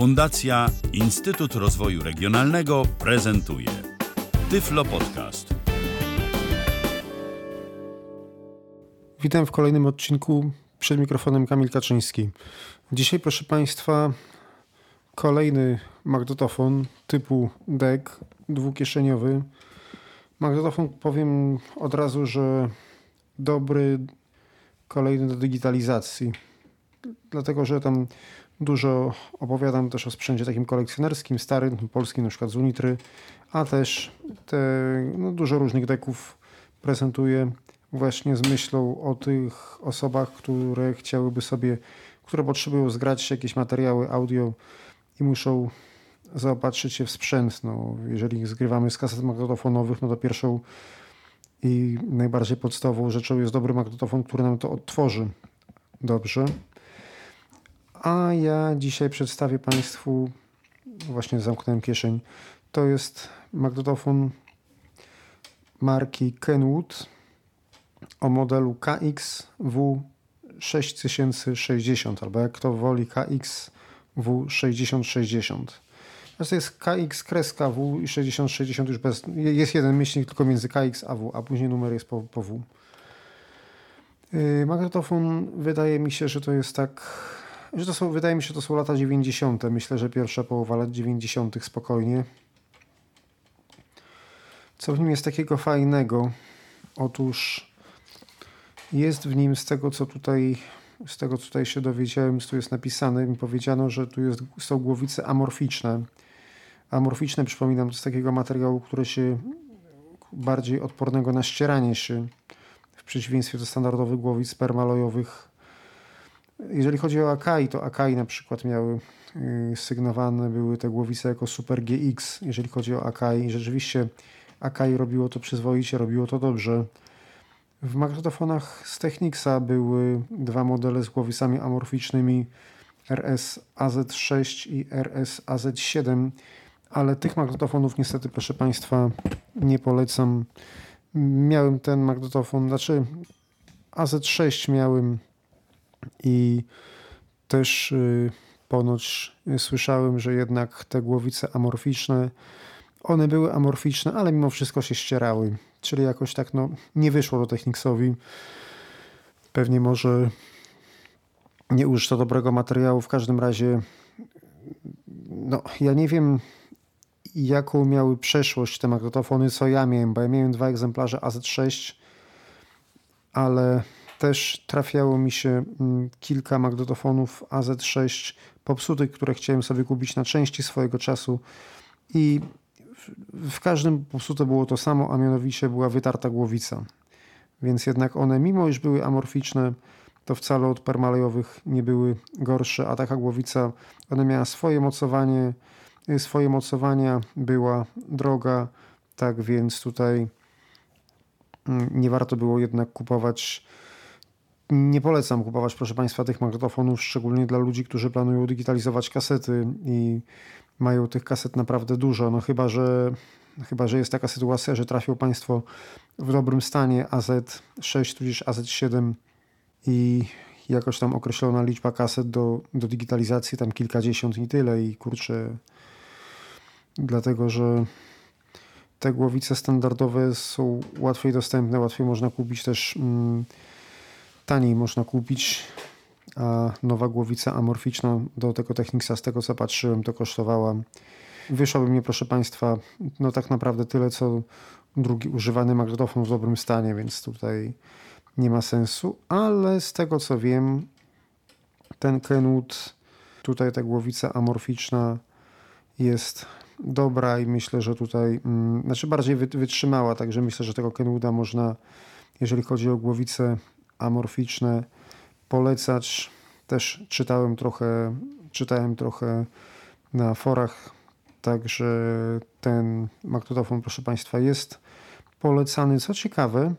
Fundacja Instytut Rozwoju Regionalnego prezentuje Tyflo Podcast. Witam w kolejnym odcinku przed mikrofonem Kamil Kaczyński. Dzisiaj, proszę Państwa, kolejny magnetofon typu DEC dwukieszeniowy. Magnetofon powiem od razu, że dobry, kolejny do digitalizacji. Dlatego, że tam dużo opowiadam też o sprzęcie takim kolekcjonerskim, starym, polskim, na przykład z Unitry, a też te, no, dużo różnych deków prezentuję właśnie z myślą o tych osobach, które chciałyby sobie, które potrzebują zgrać jakieś materiały audio i muszą zaopatrzyć się w sprzęt. No, jeżeli zgrywamy z kaset magnetofonowych, no to pierwszą i najbardziej podstawową rzeczą jest dobry magnetofon, który nam to odtworzy dobrze. A ja dzisiaj przedstawię Państwu, właśnie zamknąłem kieszeń, to jest magnetofon marki Kenwood o modelu KXW 6060, albo jak kto woli KXW 6060. To jest KX kreska W i 6060 już bez, jest jeden myślnik tylko między KX a W, a później numer jest po, po W. Yy, magnetofon wydaje mi się, że to jest tak, że to są, wydaje mi się, że to są lata 90. Myślę, że pierwsza połowa lat 90. spokojnie. Co w nim jest takiego fajnego? Otóż jest w nim z tego, co tutaj, z tego, co tutaj się dowiedziałem, tu jest napisane, mi powiedziano, że tu jest, są głowice amorficzne. Amorficzne, przypominam, to z takiego materiału, który się bardziej odpornego na ścieranie się, w przeciwieństwie do standardowych głowic permalojowych. Jeżeli chodzi o Akai, to Akai na przykład miały sygnowane były te głowice jako Super GX. Jeżeli chodzi o Akai, rzeczywiście Akai robiło to przyzwoicie, robiło to dobrze. W magnetofonach z Technicsa były dwa modele z głowicami amorficznymi RS AZ6 i RS AZ7, ale tych magnetofonów niestety, proszę Państwa, nie polecam. Miałem ten magnetofon, znaczy AZ6 miałem i też yy, ponoć słyszałem, że jednak te głowice amorficzne one były amorficzne, ale mimo wszystko się ścierały. Czyli jakoś tak no, nie wyszło do Technicsowi. Pewnie może nie użyto dobrego materiału. W każdym razie no, ja nie wiem jaką miały przeszłość te magnetofony, co ja miałem, bo ja miałem dwa egzemplarze AZ6, ale też trafiało mi się mm, kilka magnetofonów AZ6 popsutych, które chciałem sobie kupić na części swojego czasu i w każdym po prostu to było to samo, a mianowicie była wytarta głowica. Więc jednak one, mimo iż były amorficzne, to wcale od permalejowych nie były gorsze, a taka głowica, ona miała swoje mocowanie, swoje mocowania, była droga, tak więc tutaj mm, nie warto było jednak kupować nie polecam kupować, proszę Państwa, tych magnetofonów, szczególnie dla ludzi, którzy planują digitalizować kasety i mają tych kaset naprawdę dużo. No chyba, że, chyba, że jest taka sytuacja, że trafią Państwo w dobrym stanie AZ6 tudzież AZ7 i jakoś tam określona liczba kaset do, do digitalizacji, tam kilkadziesiąt i tyle i kurczę, dlatego, że te głowice standardowe są łatwiej dostępne, łatwiej można kupić też mm, taniej można kupić a nowa głowica amorficzna do tego Technicsa, z tego co patrzyłem, to kosztowała. Wyszłoby mnie, proszę Państwa, no tak naprawdę tyle, co drugi używany magnetofon w dobrym stanie, więc tutaj nie ma sensu, ale z tego co wiem, ten Kenwood, tutaj ta głowica amorficzna jest dobra i myślę, że tutaj, mm, znaczy bardziej wytrzymała, także myślę, że tego Kenwooda można, jeżeli chodzi o głowice amorficzne, polecać. Też czytałem trochę, czytałem trochę na forach, także ten magnetofon, proszę Państwa, jest polecany. Co ciekawe,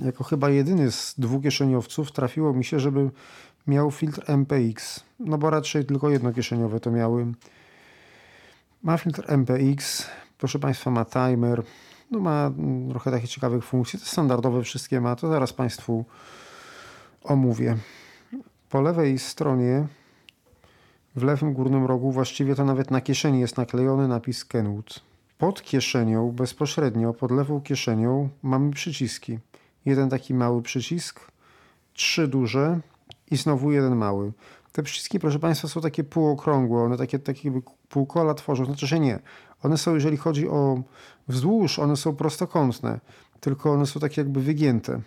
jako chyba jedyny z dwukieszeniowców trafiło mi się, żeby miał filtr MPX, no bo raczej tylko jednokieszeniowe to miały. Ma filtr MPX, proszę Państwa, ma timer, no ma trochę takich ciekawych funkcji, to standardowe wszystkie ma, to zaraz Państwu omówię. Po lewej stronie w lewym górnym rogu, właściwie to nawet na kieszeni jest naklejony napis Kenwood. Pod kieszenią, bezpośrednio pod lewą kieszenią mamy przyciski. Jeden taki mały przycisk, trzy duże i znowu jeden mały. Te przyciski, proszę Państwa, są takie półokrągłe, one takie, takie półkola tworzą. Znaczy, że nie. One są, jeżeli chodzi o wzdłuż, one są prostokątne, tylko one są takie jakby wygięte.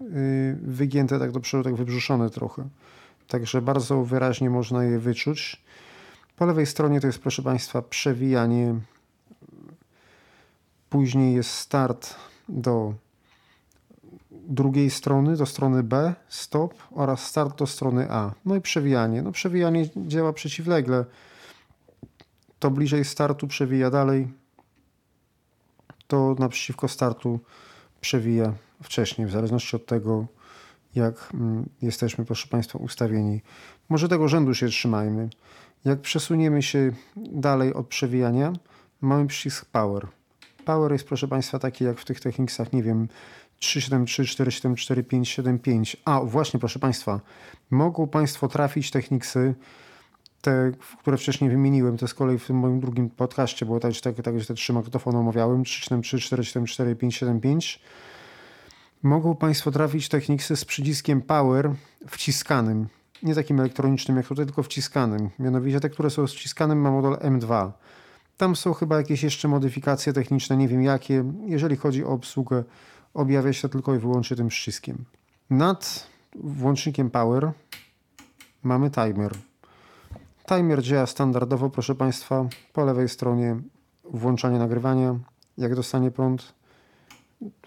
Yy, wygięte tak do przodu, tak wybrzuszone trochę. Także bardzo wyraźnie można je wyczuć. Po lewej stronie to jest, proszę Państwa, przewijanie. Później jest start do drugiej strony, do strony B, stop oraz start do strony A. No i przewijanie. No przewijanie działa przeciwlegle. To bliżej startu przewija dalej, to naprzeciwko startu przewija wcześniej, w zależności od tego, jak mm, jesteśmy, proszę Państwa, ustawieni. Może tego rzędu się trzymajmy. Jak przesuniemy się dalej od przewijania, mamy przycisk Power. Power jest, proszę Państwa, taki jak w tych technikach, nie wiem, 373, 474, 575. A, właśnie, proszę Państwa, mogą Państwo trafić techniksy, te, które wcześniej wymieniłem, to z kolei w tym moim drugim podcaście było tak, że te, te, te trzy magnetofony omawiałem, 373, 474, 575. Mogą Państwo trafić techniksy z przyciskiem Power wciskanym. Nie takim elektronicznym jak tutaj, tylko wciskanym. Mianowicie te, które są z wciskanym ma model M2. Tam są chyba jakieś jeszcze modyfikacje techniczne, nie wiem jakie. Jeżeli chodzi o obsługę, objawia się tylko i wyłącznie tym przyciskiem. Nad włącznikiem Power mamy timer. Timer działa standardowo, proszę Państwa. Po lewej stronie włączanie nagrywania. Jak dostanie prąd,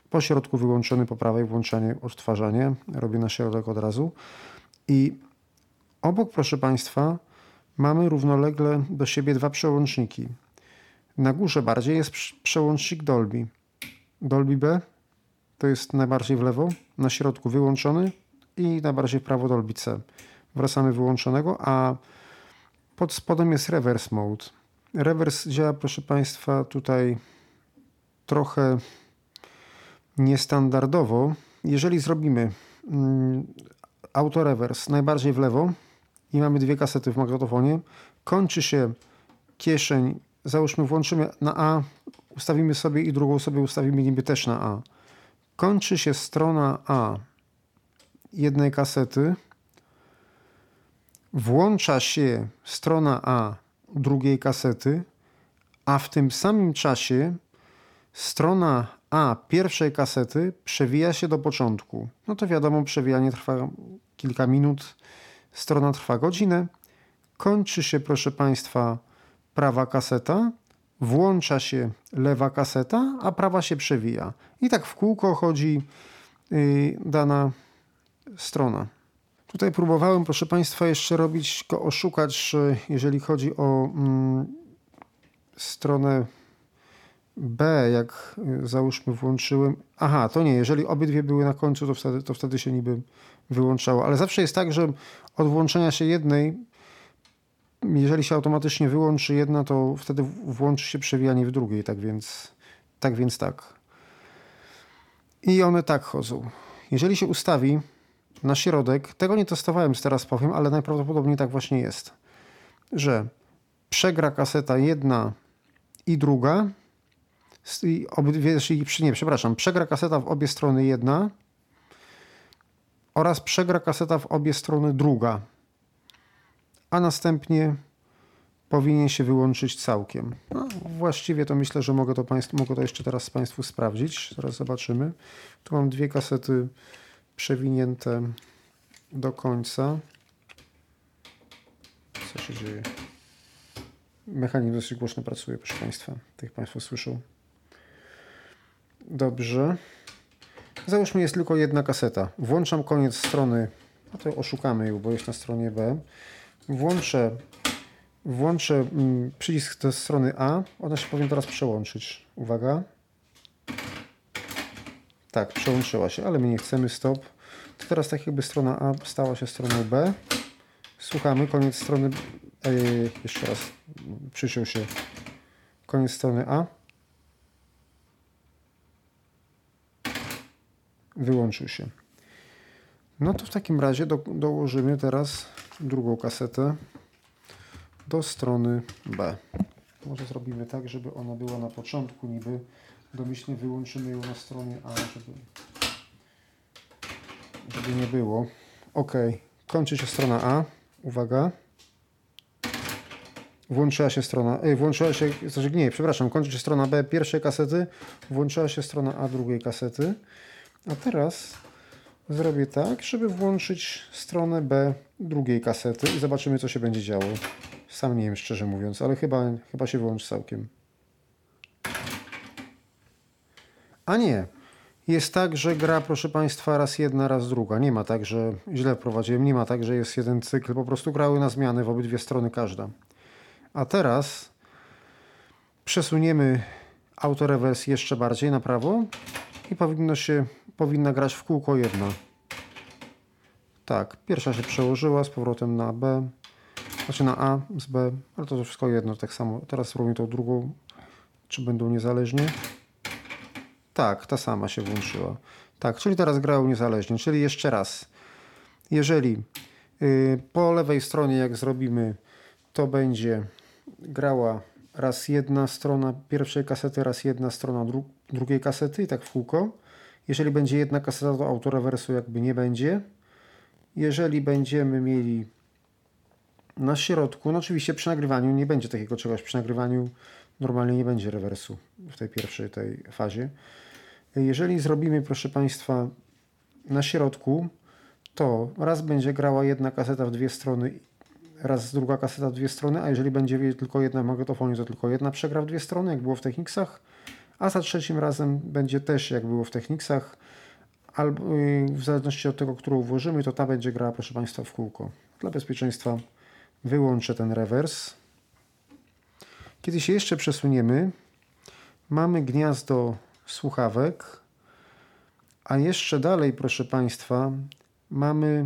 po środku wyłączony, po prawej włączanie, odtwarzanie. Robię na środek od razu. I obok, proszę Państwa, mamy równolegle do siebie dwa przełączniki. Na górze bardziej jest przełącznik Dolby. Dolby B to jest najbardziej w lewo, na środku wyłączony i najbardziej w prawo Dolby C. Wracamy wyłączonego, a pod spodem jest reverse mode. Reverse działa, proszę Państwa, tutaj trochę niestandardowo. Jeżeli zrobimy mm, auto reverse najbardziej w lewo i mamy dwie kasety w magnetofonie, kończy się kieszeń, załóżmy włączymy na A, ustawimy sobie i drugą sobie ustawimy niby też na A. Kończy się strona A jednej kasety, włącza się strona A drugiej kasety, a w tym samym czasie strona A pierwszej kasety przewija się do początku. No to wiadomo, przewijanie trwa kilka minut, strona trwa godzinę. Kończy się, proszę Państwa, prawa kaseta, włącza się lewa kaseta, a prawa się przewija. I tak w kółko chodzi yy, dana strona. Tutaj próbowałem, proszę Państwa, jeszcze robić, oszukać, jeżeli chodzi o mm, stronę B, jak y, załóżmy włączyłem. Aha, to nie, jeżeli obydwie były na końcu, to wtedy, to wtedy się niby wyłączało. Ale zawsze jest tak, że od włączenia się jednej, jeżeli się automatycznie wyłączy jedna, to wtedy włączy się przewijanie w drugiej. Tak więc tak. Więc tak. I one tak chodzą. Jeżeli się ustawi na środek, tego nie testowałem, teraz powiem, ale najprawdopodobniej tak właśnie jest, że przegra kaseta jedna i druga, i obydwie, nie, przepraszam, przegra kaseta w obie strony jedna oraz przegra kaseta w obie strony druga, a następnie powinien się wyłączyć całkiem. No, właściwie to myślę, że mogę to, państwu, mogę to jeszcze teraz Państwu sprawdzić. Zaraz zobaczymy. Tu mam dwie kasety przewinięte do końca. Co się dzieje? Mechanik dosyć głośno pracuje, proszę Państwa. Tak jak Państwo słyszą. Dobrze. Załóżmy, jest tylko jedna kaseta. Włączam koniec strony. No to oszukamy ją, bo jest na stronie B. Włączę, włączę mm, przycisk do strony A. Ona się powinna teraz przełączyć. Uwaga. Tak, przełączyła się, ale my nie chcemy. Stop. To teraz tak jakby strona A stała się stroną B. Słuchamy. Koniec strony... Ej, jeszcze raz. Przyciął się. Koniec strony A. wyłączył się. No to w takim razie do, dołożymy teraz drugą kasetę. do strony B. Może zrobimy tak, żeby ona była na początku niby. Domyślnie wyłączymy ją na stronie A, żeby, żeby nie było. Ok, kończy się strona A. Uwaga. Włączyła się strona, y, włączyła się, znaczy nie, przepraszam, kończy się strona B pierwszej kasety, włączyła się strona A drugiej kasety. A teraz zrobię tak, żeby włączyć stronę B drugiej kasety i zobaczymy, co się będzie działo. Sam nie wiem, szczerze mówiąc, ale chyba, chyba się wyłączy całkiem. A nie. Jest tak, że gra, proszę Państwa, raz jedna, raz druga. Nie ma tak, że źle wprowadziłem. Nie ma tak, że jest jeden cykl. Po prostu grały na zmiany w obydwie strony każda. A teraz przesuniemy autorewers jeszcze bardziej na prawo i powinno się, powinna grać w kółko jedna. Tak, pierwsza się przełożyła z powrotem na B, znaczy na A z B, ale to wszystko jedno, tak samo. Teraz spróbujmy tą drugą, czy będą niezależnie. Tak, ta sama się włączyła. Tak, czyli teraz grają niezależnie, czyli jeszcze raz. Jeżeli yy, po lewej stronie, jak zrobimy, to będzie grała raz jedna strona pierwszej kasety, raz jedna strona dru drugiej kasety i tak w kółko. Jeżeli będzie jedna kaseta, to autorewersu jakby nie będzie. Jeżeli będziemy mieli na środku, no oczywiście przy nagrywaniu nie będzie takiego czegoś, przy nagrywaniu normalnie nie będzie rewersu w tej pierwszej tej fazie. Jeżeli zrobimy, proszę Państwa, na środku, to raz będzie grała jedna kaseta w dwie strony, raz druga kaseta w dwie strony, a jeżeli będzie tylko jedna w magnetofonie, to tylko jedna przegra w dwie strony, jak było w Technicsach, a za trzecim razem będzie też jak było w Technicsach, albo w zależności od tego, którą włożymy, to ta będzie grała, proszę Państwa, w kółko. Dla bezpieczeństwa wyłączę ten rewers. Kiedy się jeszcze przesuniemy, mamy gniazdo słuchawek, a jeszcze dalej, proszę Państwa, mamy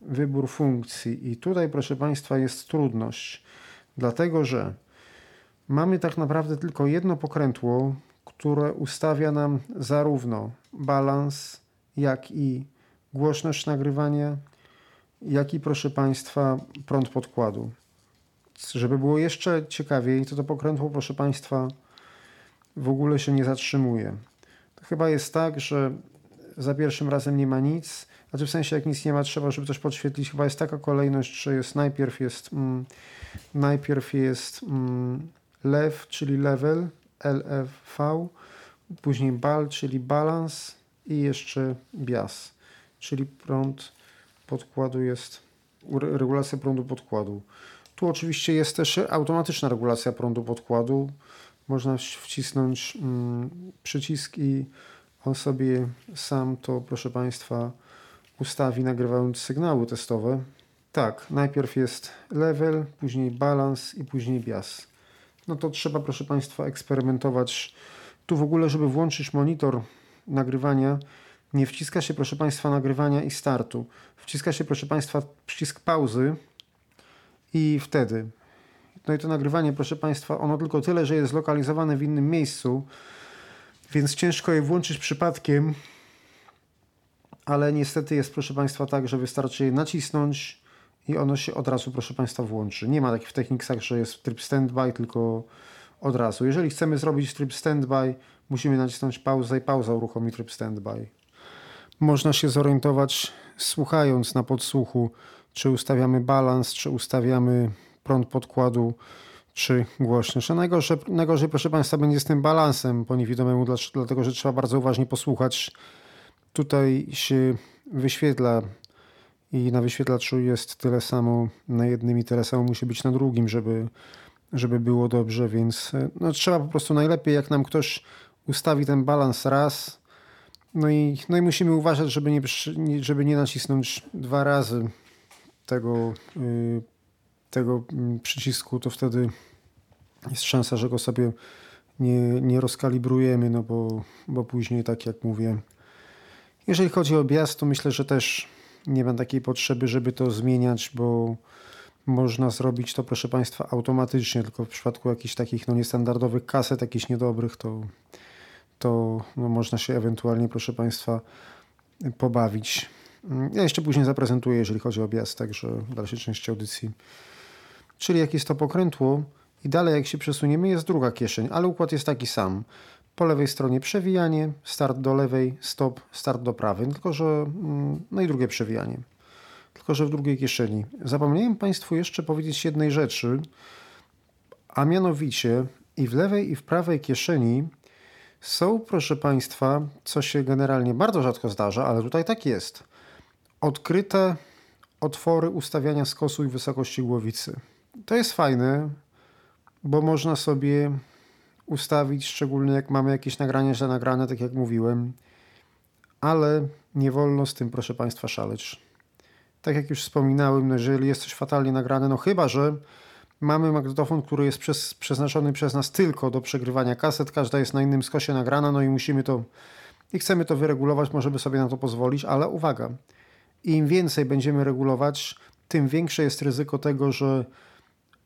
wybór funkcji. I tutaj, proszę Państwa, jest trudność, dlatego że mamy tak naprawdę tylko jedno pokrętło, które ustawia nam zarówno balans, jak i głośność nagrywania, jak i proszę Państwa prąd podkładu. Żeby było jeszcze ciekawiej, to to pokrętło, proszę Państwa, w ogóle się nie zatrzymuje. To chyba jest tak, że za pierwszym razem nie ma nic, znaczy w sensie jak nic nie ma, trzeba, żeby coś podświetlić. Chyba jest taka kolejność, że jest najpierw jest mm, najpierw jest mm, lew, czyli level, LFV, później bal, czyli balans i jeszcze bias, czyli prąd podkładu jest regulacja prądu podkładu. Tu oczywiście jest też automatyczna regulacja prądu podkładu. Można wcisnąć mm, przycisk i on sobie sam to, proszę Państwa, ustawi, nagrywając sygnały testowe. Tak, najpierw jest level, później balans i później bias. No to trzeba, proszę Państwa, eksperymentować. Tu w ogóle, żeby włączyć monitor nagrywania, nie wciska się, proszę Państwa, nagrywania i startu. Wciska się, proszę Państwa, przycisk pauzy i wtedy. No i to nagrywanie, proszę Państwa, ono tylko tyle, że jest zlokalizowane w innym miejscu, więc ciężko je włączyć przypadkiem, ale niestety jest, proszę Państwa, tak, że wystarczy je nacisnąć i ono się od razu, proszę Państwa, włączy. Nie ma takich w Technicsach, że jest tryb standby, tylko od razu. Jeżeli chcemy zrobić tryb standby, musimy nacisnąć pauzę i pauza uruchomi tryb standby. Można się zorientować słuchając na podsłuchu, czy ustawiamy balans, czy ustawiamy prąd podkładu, czy głośność. A najgorsze, najgorzej, proszę Państwa, będzie z tym balansem po niewidomemu, dlatego że trzeba bardzo uważnie posłuchać. Tutaj się wyświetla i na wyświetlaczu jest tyle samo na jednym i tyle samo musi być na drugim, żeby, żeby było dobrze, więc no, trzeba po prostu najlepiej, jak nam ktoś ustawi ten balans raz, no i, no i musimy uważać, żeby nie, żeby nie nacisnąć dwa razy tego, y, tego mm, przycisku, to wtedy jest szansa, że go sobie nie, nie rozkalibrujemy, no bo, bo później, tak jak mówię, jeżeli chodzi o objazd, to myślę, że też nie ma takiej potrzeby, żeby to zmieniać, bo można zrobić to, proszę Państwa, automatycznie, tylko w przypadku jakichś takich no, niestandardowych kaset, jakichś niedobrych, to, to no, można się ewentualnie, proszę Państwa, pobawić. Ja jeszcze później zaprezentuję, jeżeli chodzi o objazd, także w dalszej części audycji. Czyli jak jest to pokrętło i dalej jak się przesuniemy jest druga kieszeń, ale układ jest taki sam. Po lewej stronie przewijanie, start do lewej, stop, start do prawej, tylko że mm, no i drugie przewijanie. Tylko że w drugiej kieszeni. Zapomniałem Państwu jeszcze powiedzieć jednej rzeczy, a mianowicie i w lewej i w prawej kieszeni są, proszę Państwa, co się generalnie bardzo rzadko zdarza, ale tutaj tak jest. Odkryte otwory ustawiania skosu i wysokości głowicy. To jest fajne, bo można sobie ustawić, szczególnie jak mamy jakieś nagrania źle nagrane, tak jak mówiłem, ale nie wolno z tym, proszę Państwa, szaleć. Tak jak już wspominałem, no jeżeli jest coś fatalnie nagrane, no chyba, że mamy magnetofon, który jest przez, przeznaczony przez nas tylko do przegrywania kaset, każda jest na innym skosie nagrana, no i musimy to i chcemy to wyregulować, możemy sobie na to pozwolić, ale uwaga, im więcej będziemy regulować, tym większe jest ryzyko tego, że,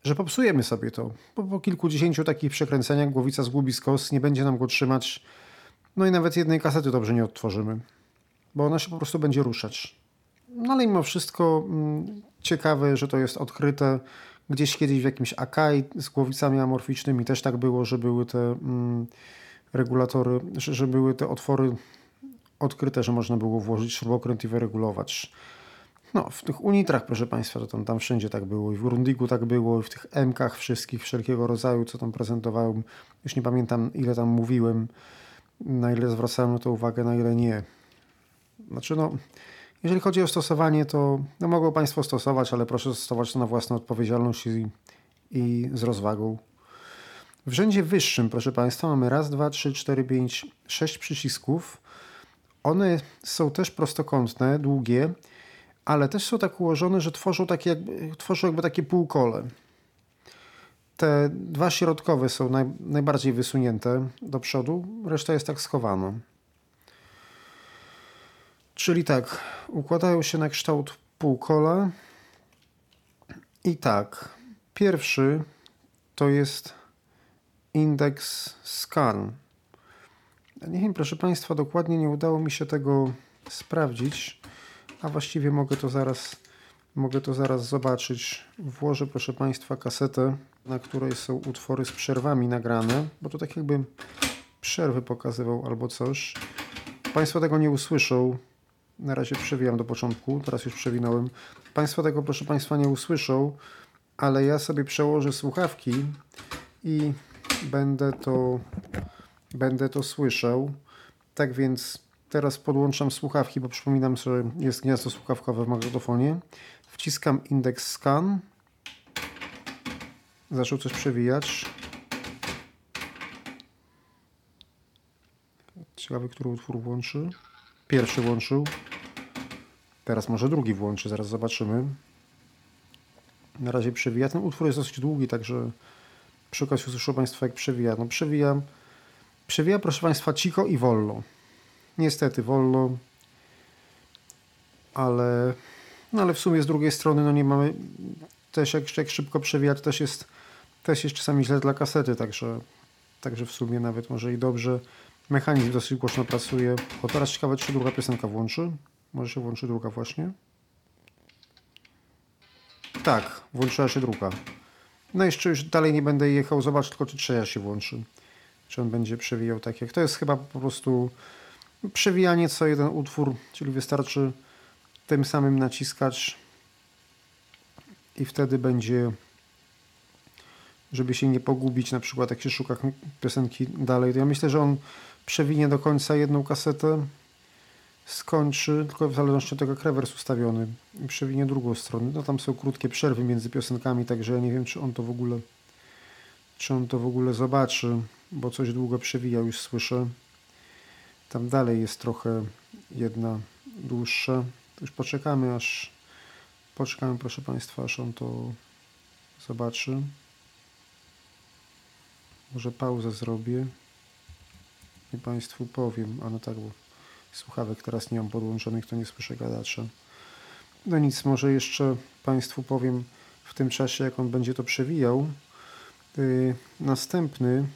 że popsujemy sobie to. Bo po kilkudziesięciu takich przekręceniach głowica zgubi skos, nie będzie nam go trzymać, no i nawet jednej kasety dobrze nie odtworzymy, bo ona się po prostu będzie ruszać. No ale mimo wszystko mm, ciekawe, że to jest odkryte. Gdzieś kiedyś w jakimś Akai z głowicami amorficznymi też tak było, że były te mm, regulatory, że, że były te otwory odkryte, że można było włożyć śrubokręt i wyregulować. No, w tych unitrach, proszę Państwa, to tam, tam wszędzie tak było. I w Rundigu tak było, i w tych M-kach wszystkich, wszelkiego rodzaju, co tam prezentowałem. Już nie pamiętam, ile tam mówiłem, na ile zwracałem na to uwagę, na ile nie. Znaczy, no, jeżeli chodzi o stosowanie, to no, mogą Państwo stosować, ale proszę stosować to na własną odpowiedzialność i, i z rozwagą. W rzędzie wyższym, proszę Państwa, mamy raz, dwa, trzy, cztery, pięć, sześć przycisków. One są też prostokątne, długie, ale też są tak ułożone, że tworzą, takie jakby, tworzą jakby takie półkole. Te dwa środkowe są naj, najbardziej wysunięte do przodu, reszta jest tak schowana. Czyli tak, układają się na kształt półkola. I tak, pierwszy to jest indeks scan. Nie wiem, proszę Państwa, dokładnie nie udało mi się tego sprawdzić, a właściwie mogę to zaraz, mogę to zaraz zobaczyć. Włożę, proszę Państwa, kasetę, na której są utwory z przerwami nagrane, bo to tak jakby przerwy pokazywał albo coś. Państwo tego nie usłyszą, na razie przewijam do początku, teraz już przewinąłem. Państwo tego, proszę Państwa, nie usłyszą, ale ja sobie przełożę słuchawki i będę to, będę to słyszał. Tak więc teraz podłączam słuchawki, bo przypominam, że jest gniazdo słuchawkowe w magnetofonie. Wciskam indeks scan. Zaczął coś przewijać. Ciekawy, który utwór włączy. Pierwszy włączył. Teraz może drugi włączy, zaraz zobaczymy. Na razie przewija. Ten utwór jest dosyć długi, także przy okazji usłyszą Państwo jak przewija. No przewija, przewija proszę Państwa cicho i wolno. Niestety wolno, ale, no ale w sumie z drugiej strony no nie mamy też jak, jak szybko przewija, to też jest, też jest czasami źle dla kasety, także, także w sumie nawet może i dobrze. Mechanizm dosyć głośno pracuje. O teraz ciekawe, czy druga piosenka włączy. Może się włączy druga właśnie. Tak, włączyła się druga. No jeszcze już dalej nie będę jechał. Zobacz tylko, czy trzecia się włączy. Czy on będzie przewijał tak jak. To jest chyba po prostu przewijanie co jeden utwór, czyli wystarczy tym samym naciskać i wtedy będzie żeby się nie pogubić, na przykład jak się szuka piosenki dalej, to ja myślę, że on przewinie do końca jedną kasetę, skończy, tylko w zależności od tego jak rewers ustawiony, przewinie drugą stronę. No tam są krótkie przerwy między piosenkami, także ja nie wiem, czy on to w ogóle czy on to w ogóle zobaczy, bo coś długo przewija, już słyszę. Tam dalej jest trochę jedna dłuższa. Już poczekamy, aż poczekamy, proszę Państwa, aż on to zobaczy. Może pauzę zrobię i Państwu powiem. A no tak, bo słuchawek teraz nie mam podłączonych, to nie słyszę gadacza. No nic, może jeszcze Państwu powiem w tym czasie, jak on będzie to przewijał. Yy, następny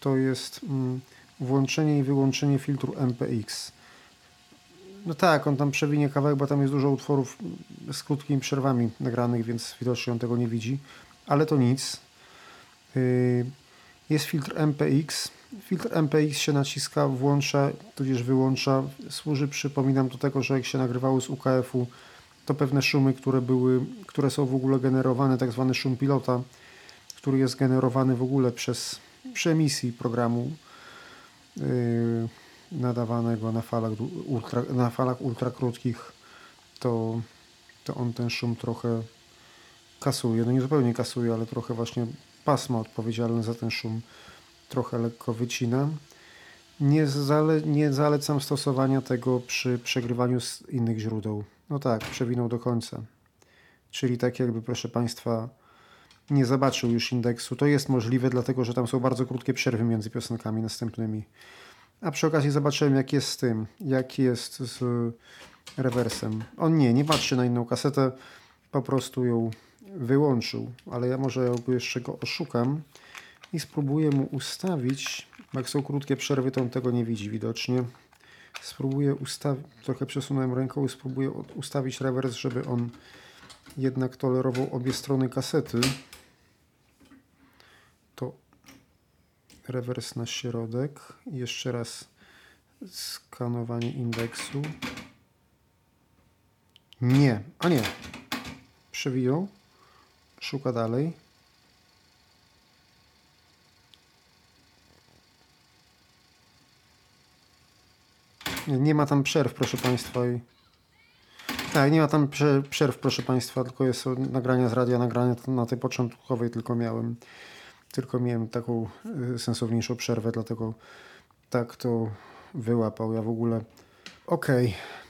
to jest mm, włączenie i wyłączenie filtru MPX. No tak, on tam przewinie kawałek, bo tam jest dużo utworów z krótkimi przerwami nagranych, więc widocznie on tego nie widzi. ale to nic. Y, jest filtr MPX. Filtr MPX się naciska, włącza, tudzież wyłącza. Służy, przypominam, do tego, że jak się nagrywało z UKF-u, to pewne szumy, które były, które są w ogóle generowane, tak zwany szum pilota, który jest generowany w ogóle przez przy emisji programu nadawanego na falach, ultra, na falach ultrakrótkich, to, to on ten szum trochę kasuje. No nie zupełnie kasuje, ale trochę właśnie pasma odpowiedzialne za ten szum trochę lekko wycina. Nie, zale, nie zalecam stosowania tego przy przegrywaniu z innych źródeł. No tak, przewinął do końca. Czyli tak jakby, proszę Państwa, nie zobaczył już indeksu. To jest możliwe, dlatego że tam są bardzo krótkie przerwy między piosenkami następnymi. A przy okazji zobaczyłem, jak jest z tym, jak jest z rewersem. On nie, nie patrzy na inną kasetę, po prostu ją wyłączył, ale ja może jeszcze go oszukam i spróbuję mu ustawić, jak są krótkie przerwy, to on tego nie widzi widocznie. Spróbuję ustawić, trochę przesunąłem ręką i spróbuję ustawić rewers, żeby on jednak tolerował obie strony kasety. Rewers na środek. Jeszcze raz skanowanie indeksu. Nie, a nie. Przewijał. Szuka dalej. Nie, ma tam przerw, proszę Państwa. I... Tak, nie ma tam przerw, proszę Państwa, tylko jest nagrania z radia, nagrania na tej początkowej tylko miałem. Tylko miałem taką y, sensowniejszą przerwę, dlatego tak to wyłapał. Ja w ogóle... Ok,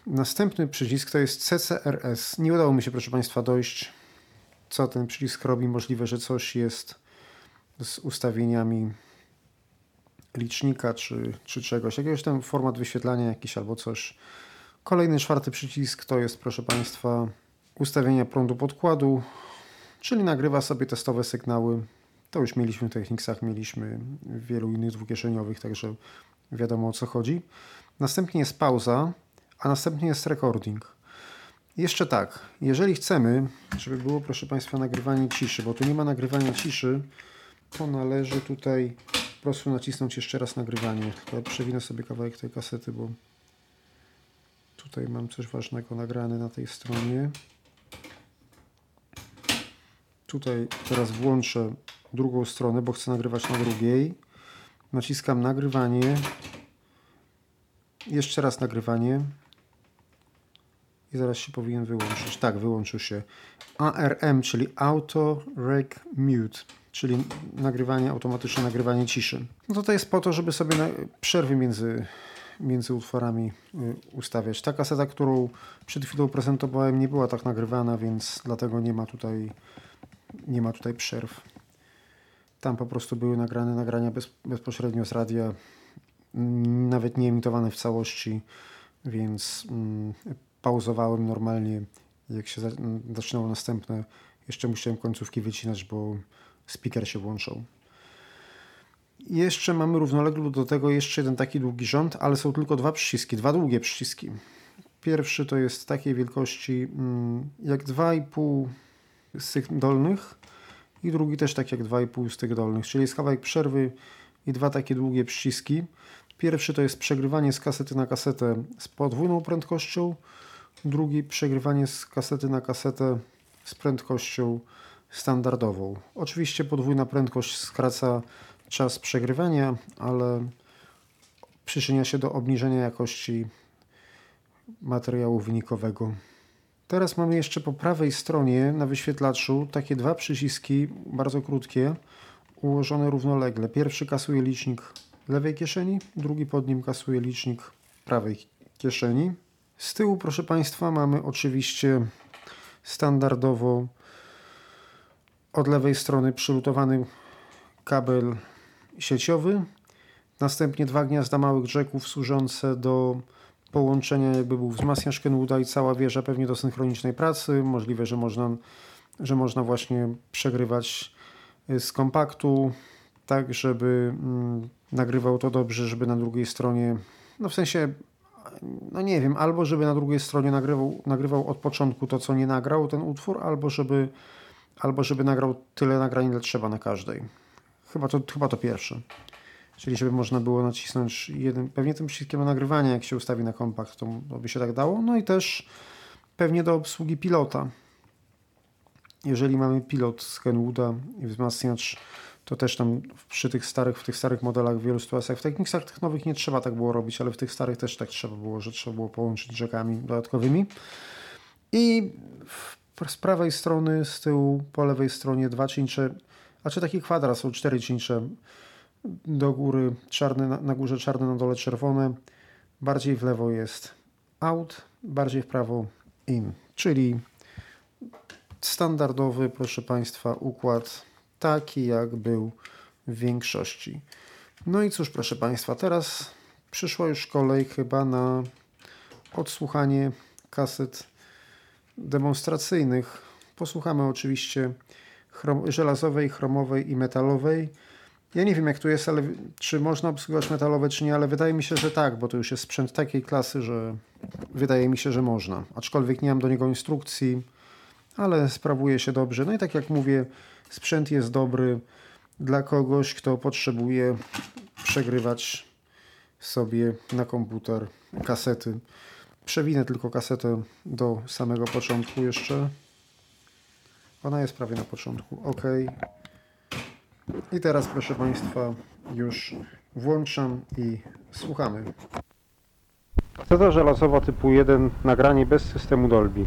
następny przycisk to jest CCRS. Nie udało mi się, proszę Państwa, dojść, co ten przycisk robi. Możliwe, że coś jest z ustawieniami licznika czy, czy czegoś, jakiegoś tam format wyświetlania jakiś albo coś. Kolejny czwarty przycisk to jest, proszę Państwa, ustawienia prądu podkładu, czyli nagrywa sobie testowe sygnały. To już mieliśmy w Technicsach, mieliśmy w wielu innych dwukieszeniowych, także wiadomo o co chodzi. Następnie jest pauza, a następnie jest recording. Jeszcze tak, jeżeli chcemy, żeby było proszę Państwa nagrywanie ciszy, bo tu nie ma nagrywania ciszy, to należy tutaj po prostu nacisnąć jeszcze raz nagrywanie. Chyba przewinę sobie kawałek tej kasety, bo tutaj mam coś ważnego nagrane na tej stronie. Tutaj teraz włączę drugą stronę, bo chcę nagrywać na drugiej. Naciskam nagrywanie. Jeszcze raz nagrywanie. I zaraz się powinien wyłączyć. Tak, wyłączył się. ARM, czyli Auto Rec Mute czyli nagrywanie, automatyczne nagrywanie ciszy. No to to jest po to, żeby sobie przerwy między, między utworami y, ustawiać. Ta kaseta, którą przed chwilą prezentowałem, nie była tak nagrywana, więc dlatego nie ma tutaj, nie ma tutaj przerw. Tam po prostu były nagrane nagrania bez, bezpośrednio z radia, nawet nie emitowane w całości, więc mm, pauzowałem normalnie. Jak się zaczynało następne, jeszcze musiałem końcówki wycinać, bo speaker się włączał. Jeszcze mamy równolegle do tego jeszcze jeden taki długi rząd, ale są tylko dwa przyciski, dwa długie przyciski. Pierwszy to jest takiej wielkości mm, jak 2,5 z tych dolnych i drugi też tak jak 2,5 z tych dolnych, czyli jest kawałek przerwy i dwa takie długie przyciski. Pierwszy to jest przegrywanie z kasety na kasetę z podwójną prędkością, drugi przegrywanie z kasety na kasetę z prędkością standardową. Oczywiście podwójna prędkość skraca czas przegrywania, ale przyczynia się do obniżenia jakości materiału wynikowego. Teraz mamy jeszcze po prawej stronie na wyświetlaczu takie dwa przyciski, bardzo krótkie, ułożone równolegle. Pierwszy kasuje licznik lewej kieszeni, drugi pod nim kasuje licznik prawej kieszeni. Z tyłu, proszę Państwa, mamy oczywiście standardowo od lewej strony przylutowany kabel sieciowy, następnie dwa gniazda małych jacków służące do połączenia jakby był wzmacniacz Kenwooda i cała wieża pewnie do synchronicznej pracy. Możliwe, że można, że można właśnie przegrywać y, z kompaktu tak, żeby mm, nagrywał to dobrze, żeby na drugiej stronie, no w sensie, no nie wiem, albo żeby na drugiej stronie nagrywał, nagrywał od początku to, co nie nagrał ten utwór, albo żeby albo żeby nagrał tyle nagrań, ile trzeba na każdej. Chyba to, chyba to pierwsze. Czyli żeby można było nacisnąć jeden, pewnie tym przyciskiem nagrywania, jak się ustawi na kompakt, to, by się tak dało. No i też pewnie do obsługi pilota. Jeżeli mamy pilot z Kenwooda i wzmacniacz, to też tam przy tych starych, w tych starych modelach w wielu sytuacjach, w Technicsach tych nowych nie trzeba tak było robić, ale w tych starych też tak trzeba było, że trzeba było połączyć rzekami dodatkowymi. I z prawej strony, z tyłu, po lewej stronie dwa cincze, a czy taki kwadrat, są cztery cincze do góry czarne, na górze czarne, na dole czerwone. Bardziej w lewo jest out, bardziej w prawo in, czyli standardowy, proszę Państwa, układ taki jak był w większości. No i cóż, proszę Państwa, teraz przyszła już kolej chyba na odsłuchanie kaset demonstracyjnych. Posłuchamy oczywiście żelazowej, chromowej i metalowej. Ja nie wiem jak tu jest, ale czy można obsługiwać metalowe, czy nie, ale wydaje mi się, że tak, bo to już jest sprzęt takiej klasy, że wydaje mi się, że można. Aczkolwiek nie mam do niego instrukcji, ale sprawuje się dobrze. No i tak jak mówię, sprzęt jest dobry dla kogoś, kto potrzebuje przegrywać sobie na komputer kasety. Przewinę tylko kasetę do samego początku jeszcze. Ona jest prawie na początku. OK. I teraz, proszę Państwa, już włączam i słuchamy. Kaseta żelazowa typu 1, nagranie bez systemu Dolby.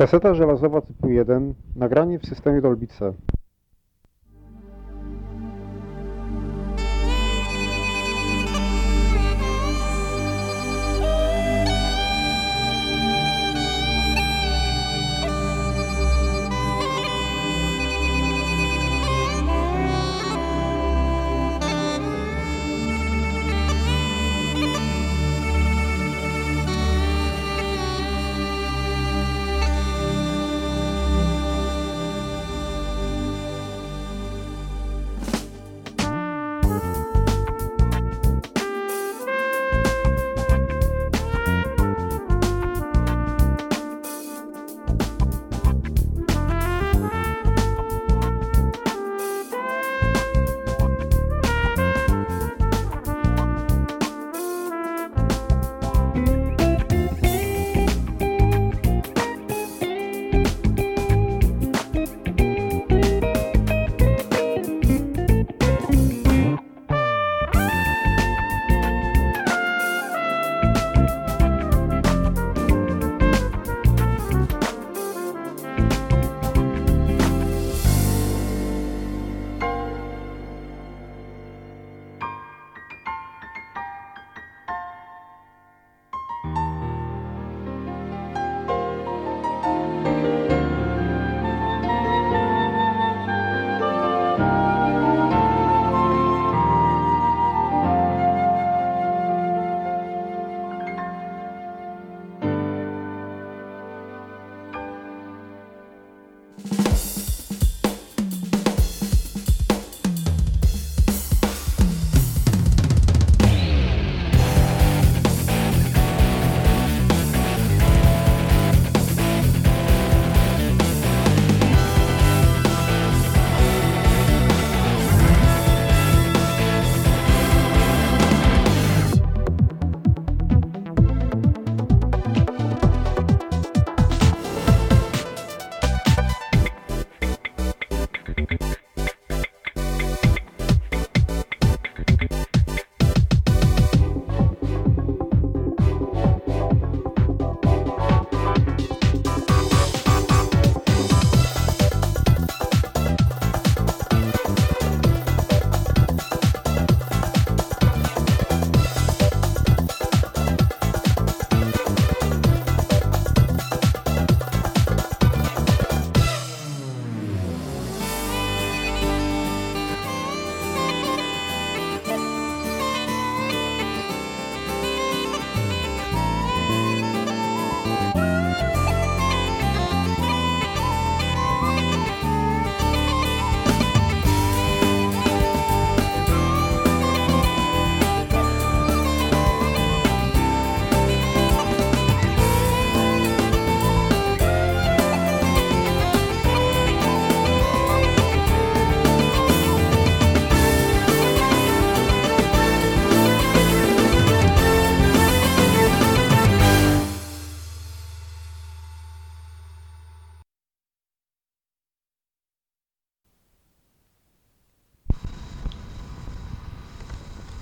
Kaseta żelazowa typu 1, nagranie w systemie Dolby C.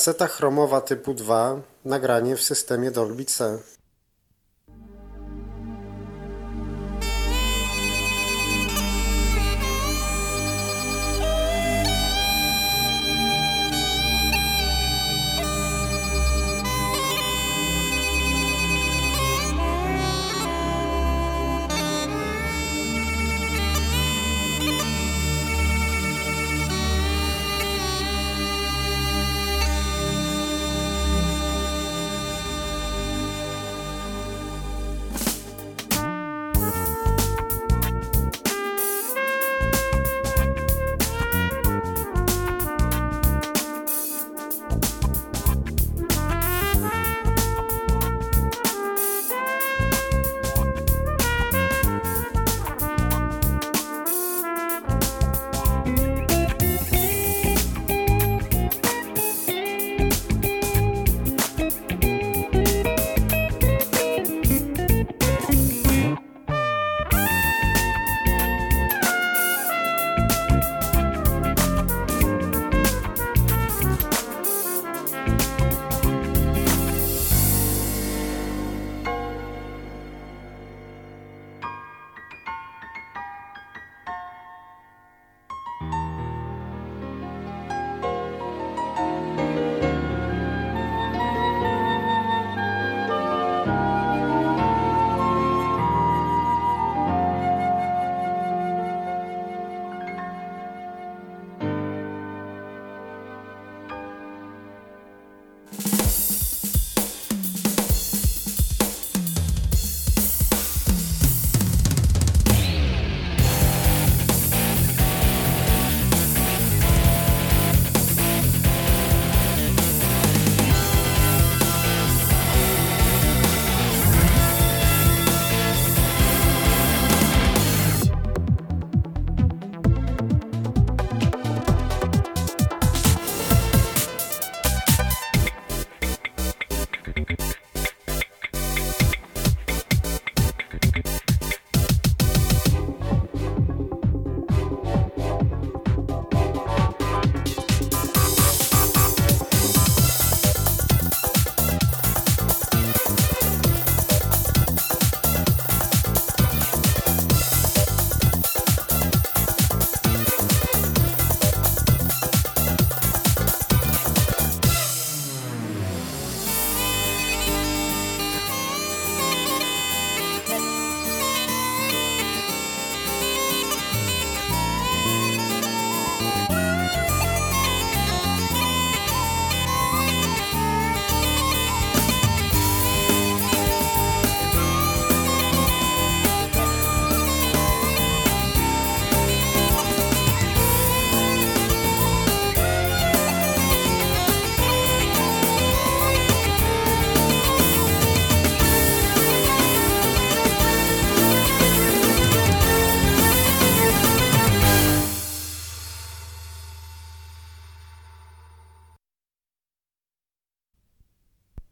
Kaseta chromowa typu 2, nagranie w systemie Dolby C.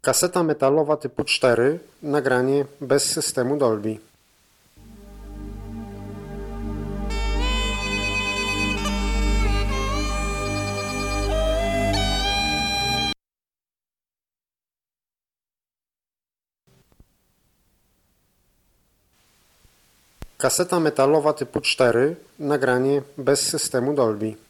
Kaseta metalowa typu 4, nagranie bez systemu Dolby. Kaseta metalowa typu 4, nagranie bez systemu Dolby.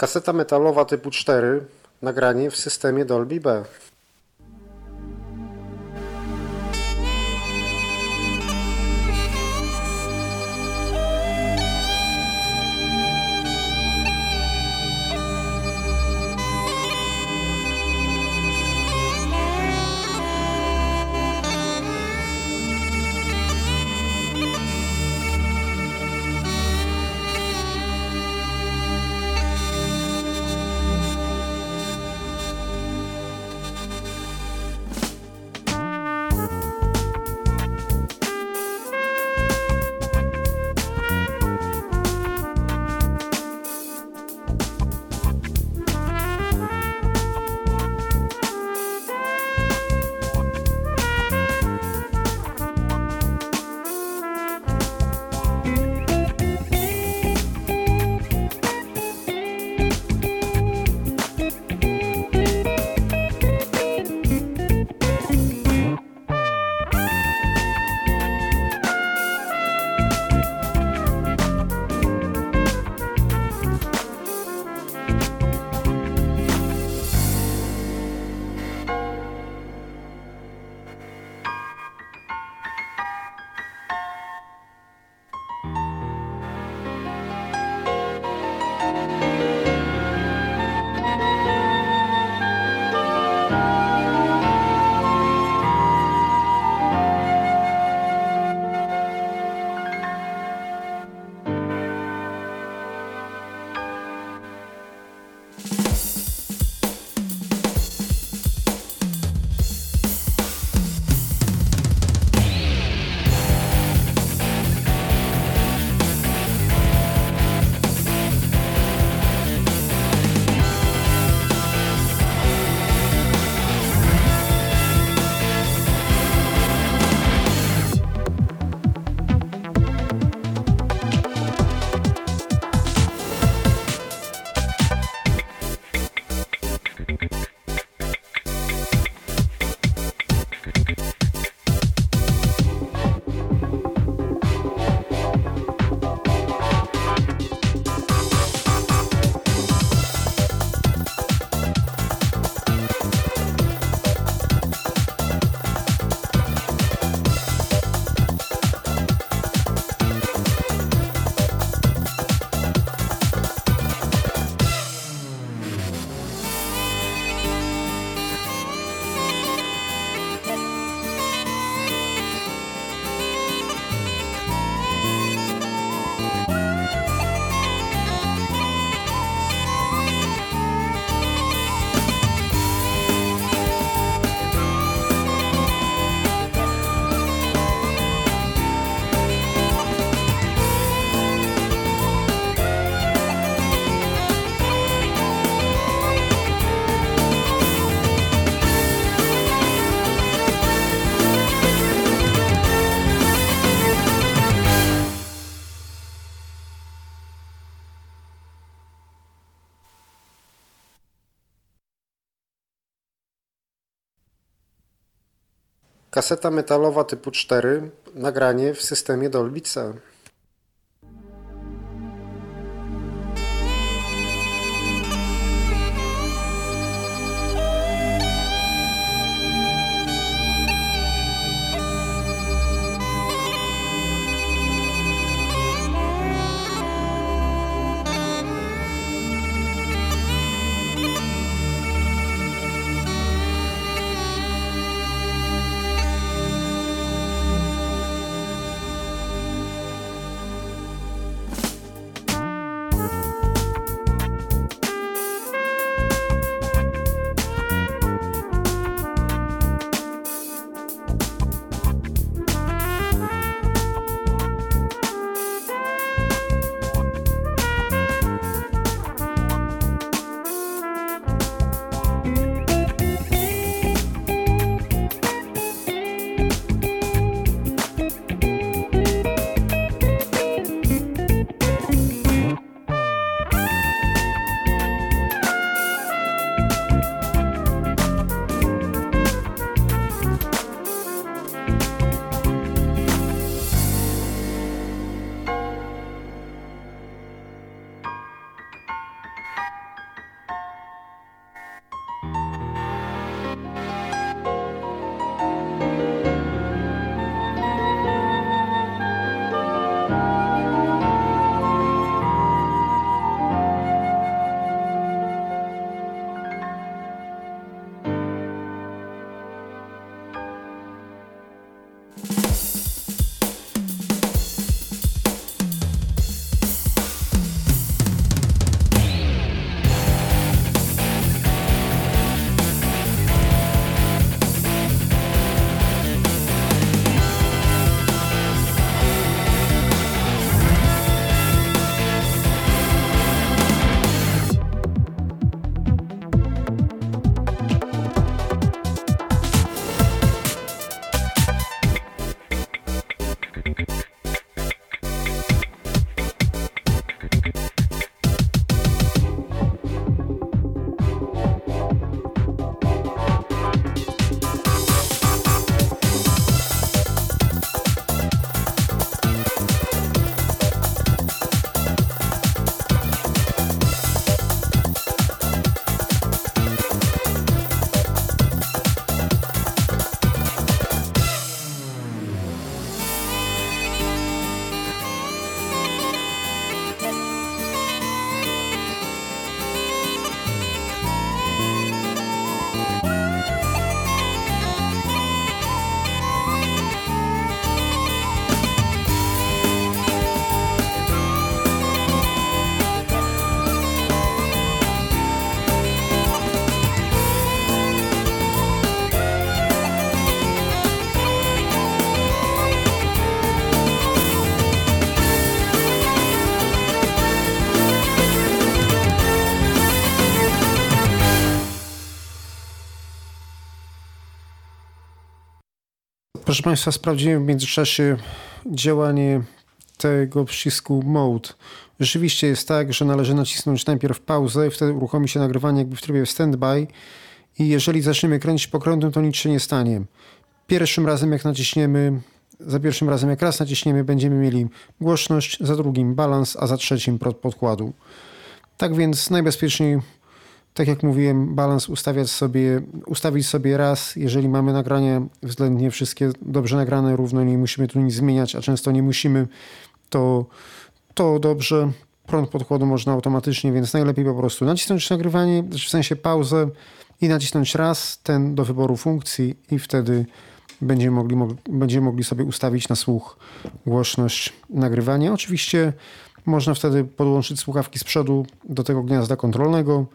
Kaseta metalowa typu 4, nagranie w systemie Dolby B. Kaseta metalowa typu 4, nagranie w systemie Dolby C. Proszę Państwa, sprawdziłem w międzyczasie działanie tego przycisku Mode. Rzeczywiście jest tak, że należy nacisnąć najpierw pauzę wtedy uruchomi się nagrywanie jakby w trybie standby i jeżeli zaczniemy kręcić pokrętłem, to nic się nie stanie. Pierwszym razem jak naciśniemy, za pierwszym razem jak raz naciśniemy, będziemy mieli głośność, za drugim balans, a za trzecim podkładu. Tak więc najbezpieczniej, tak jak mówiłem, balans ustawiać sobie, ustawić sobie raz, jeżeli mamy nagrania względnie wszystkie dobrze nagrane, równo nie musimy tu nic zmieniać, a często nie musimy, to, to dobrze. Prąd podkładu można automatycznie, więc najlepiej po prostu nacisnąć nagrywanie, w sensie pauzę i nacisnąć raz ten do wyboru funkcji i wtedy będziemy mogli, będziemy mogli sobie ustawić na słuch głośność nagrywania. Oczywiście można wtedy podłączyć słuchawki z przodu do tego gniazda kontrolnego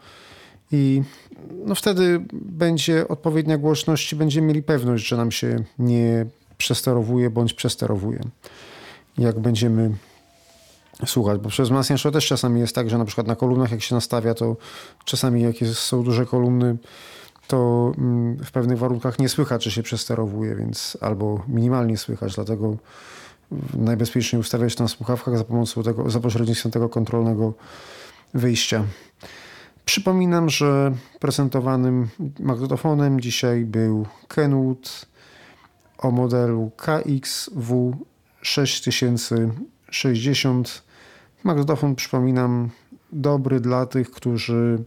i no wtedy będzie odpowiednia głośność będziemy mieli pewność, że nam się nie przesterowuje bądź przesterowuje. Jak będziemy słuchać, bo przez Masjanszo też czasami jest tak, że na przykład na kolumnach jak się nastawia, to czasami jak jest, są duże kolumny, to mm, w pewnych warunkach nie słychać, czy się przesterowuje, więc albo minimalnie słychać, dlatego najbezpieczniej ustawiać na słuchawkach za pomocą tego, za pośrednictwem tego kontrolnego wyjścia. Przypominam, że prezentowanym magnetofonem dzisiaj był Kenwood o modelu KXW 6060. Magnetofon, przypominam, dobry dla tych, którzy,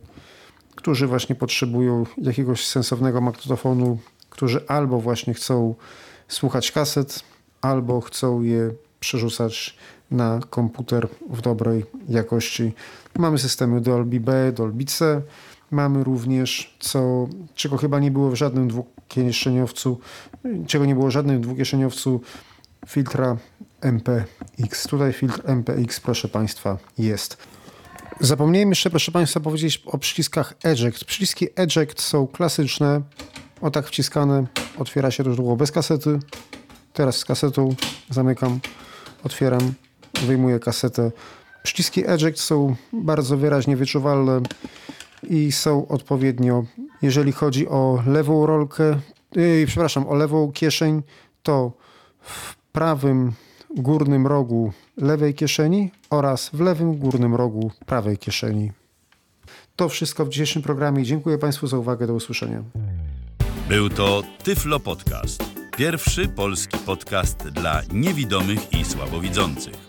którzy właśnie potrzebują jakiegoś sensownego magnetofonu, którzy albo właśnie chcą słuchać kaset, albo chcą je przerzucać na komputer w dobrej jakości. Mamy systemy Dolby B, Dolby C. Mamy również, co, czego chyba nie było w żadnym dwukieszeniowcu, czego nie było w żadnym dwukieszeniowcu, filtra MPX. Tutaj filtr MPX, proszę Państwa, jest. Zapomniałem jeszcze, proszę Państwa, powiedzieć o przyciskach Eject. Przyciski Eject są klasyczne. O tak wciskane. Otwiera się to źródło bez kasety. Teraz z kasetą zamykam, otwieram, wyjmuję kasetę. Przyciski Eject są bardzo wyraźnie wyczuwalne i są odpowiednio, jeżeli chodzi o lewą rolkę, yy, przepraszam, o lewą kieszeń, to w prawym górnym rogu lewej kieszeni oraz w lewym górnym rogu prawej kieszeni. To wszystko w dzisiejszym programie. Dziękuję Państwu za uwagę. Do usłyszenia. Był to Tyflo Podcast. Pierwszy polski podcast dla niewidomych i słabowidzących.